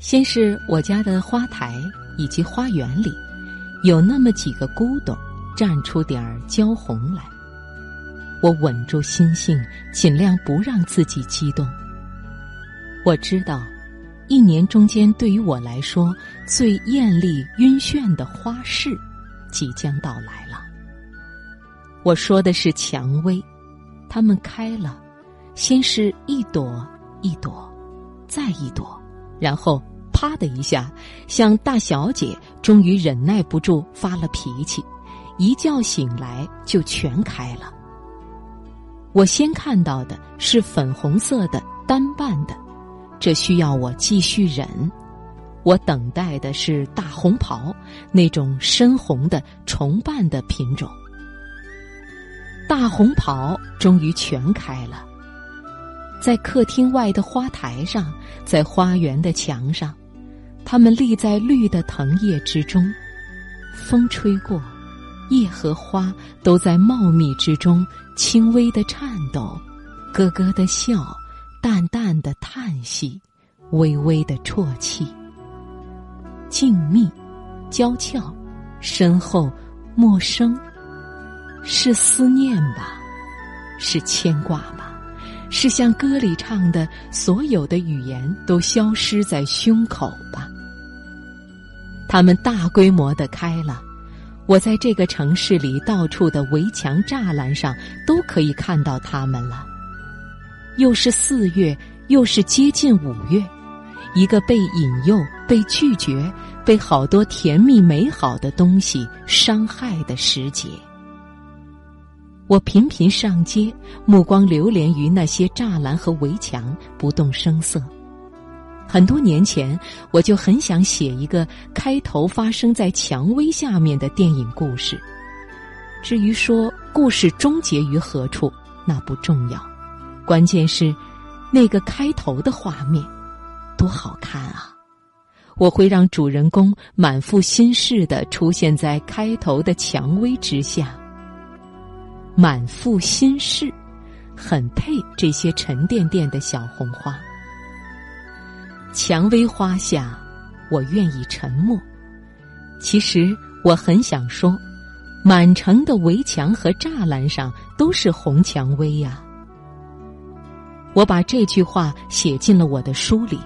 先是我家的花台以及花园里，有那么几个咕咚绽出点儿焦红来。我稳住心性，尽量不让自己激动。我知道，一年中间对于我来说最艳丽晕眩的花市，即将到来了。我说的是蔷薇，它们开了，先是一朵一朵，再一朵，然后。啪的一下，像大小姐终于忍耐不住发了脾气，一觉醒来就全开了。我先看到的是粉红色的单瓣的，这需要我继续忍。我等待的是大红袍那种深红的重瓣的品种。大红袍终于全开了，在客厅外的花台上，在花园的墙上。它们立在绿的藤叶之中，风吹过，叶和花都在茂密之中轻微的颤抖，咯咯的笑，淡淡的叹息，微微的啜泣。静谧，娇俏，深厚，陌生，是思念吧？是牵挂吧？是像歌里唱的，所有的语言都消失在胸口吧。它们大规模的开了，我在这个城市里到处的围墙栅栏上都可以看到它们了。又是四月，又是接近五月，一个被引诱、被拒绝、被好多甜蜜美好的东西伤害的时节。我频频上街，目光流连于那些栅栏和围墙，不动声色。很多年前，我就很想写一个开头发生在蔷薇下面的电影故事。至于说故事终结于何处，那不重要，关键是那个开头的画面多好看啊！我会让主人公满腹心事的出现在开头的蔷薇之下。满腹心事，很配这些沉甸甸的小红花。蔷薇花下，我愿意沉默。其实我很想说，满城的围墙和栅栏上都是红蔷薇呀。我把这句话写进了我的书里。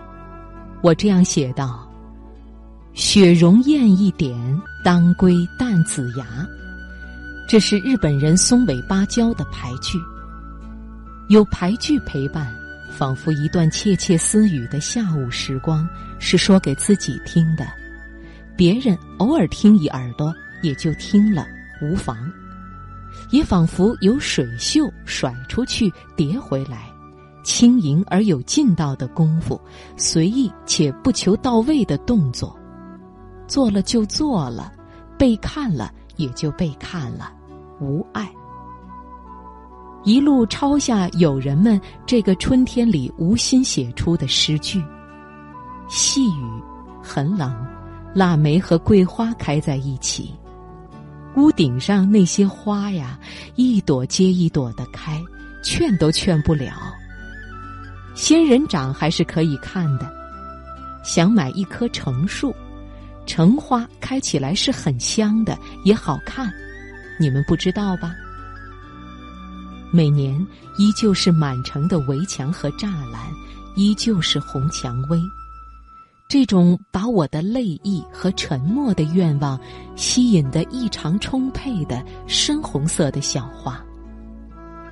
我这样写道：“雪容艳一点，当归淡紫芽。”这是日本人松尾芭蕉的牌句，有牌句陪伴，仿佛一段窃窃私语的下午时光，是说给自己听的。别人偶尔听一耳朵，也就听了，无妨。也仿佛有水袖甩出去，叠回来，轻盈而有劲道的功夫，随意且不求到位的动作，做了就做了，被看了。也就被看了，无碍。一路抄下友人们这个春天里无心写出的诗句。细雨，很冷，腊梅和桂花开在一起，屋顶上那些花呀，一朵接一朵的开，劝都劝不了。仙人掌还是可以看的，想买一棵橙树。橙花开起来是很香的，也好看，你们不知道吧？每年依旧是满城的围墙和栅栏，依旧是红蔷薇。这种把我的泪意和沉默的愿望吸引得异常充沛的深红色的小花。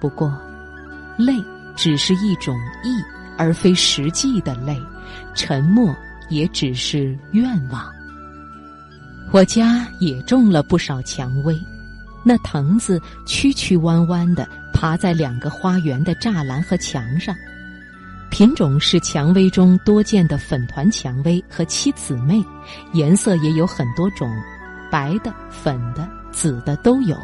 不过，泪只是一种意，而非实际的泪；沉默也只是愿望。我家也种了不少蔷薇，那藤子曲曲弯弯的爬在两个花园的栅栏和墙上。品种是蔷薇中多见的粉团蔷薇和七姊妹，颜色也有很多种，白的、粉的、紫的都有。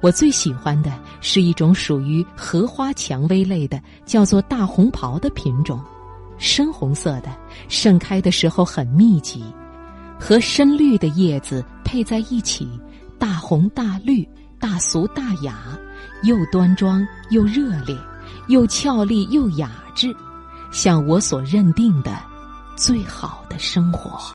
我最喜欢的是一种属于荷花蔷薇类的，叫做大红袍的品种，深红色的，盛开的时候很密集。和深绿的叶子配在一起，大红大绿，大俗大雅，又端庄又热烈，又俏丽又雅致，像我所认定的最好的生活。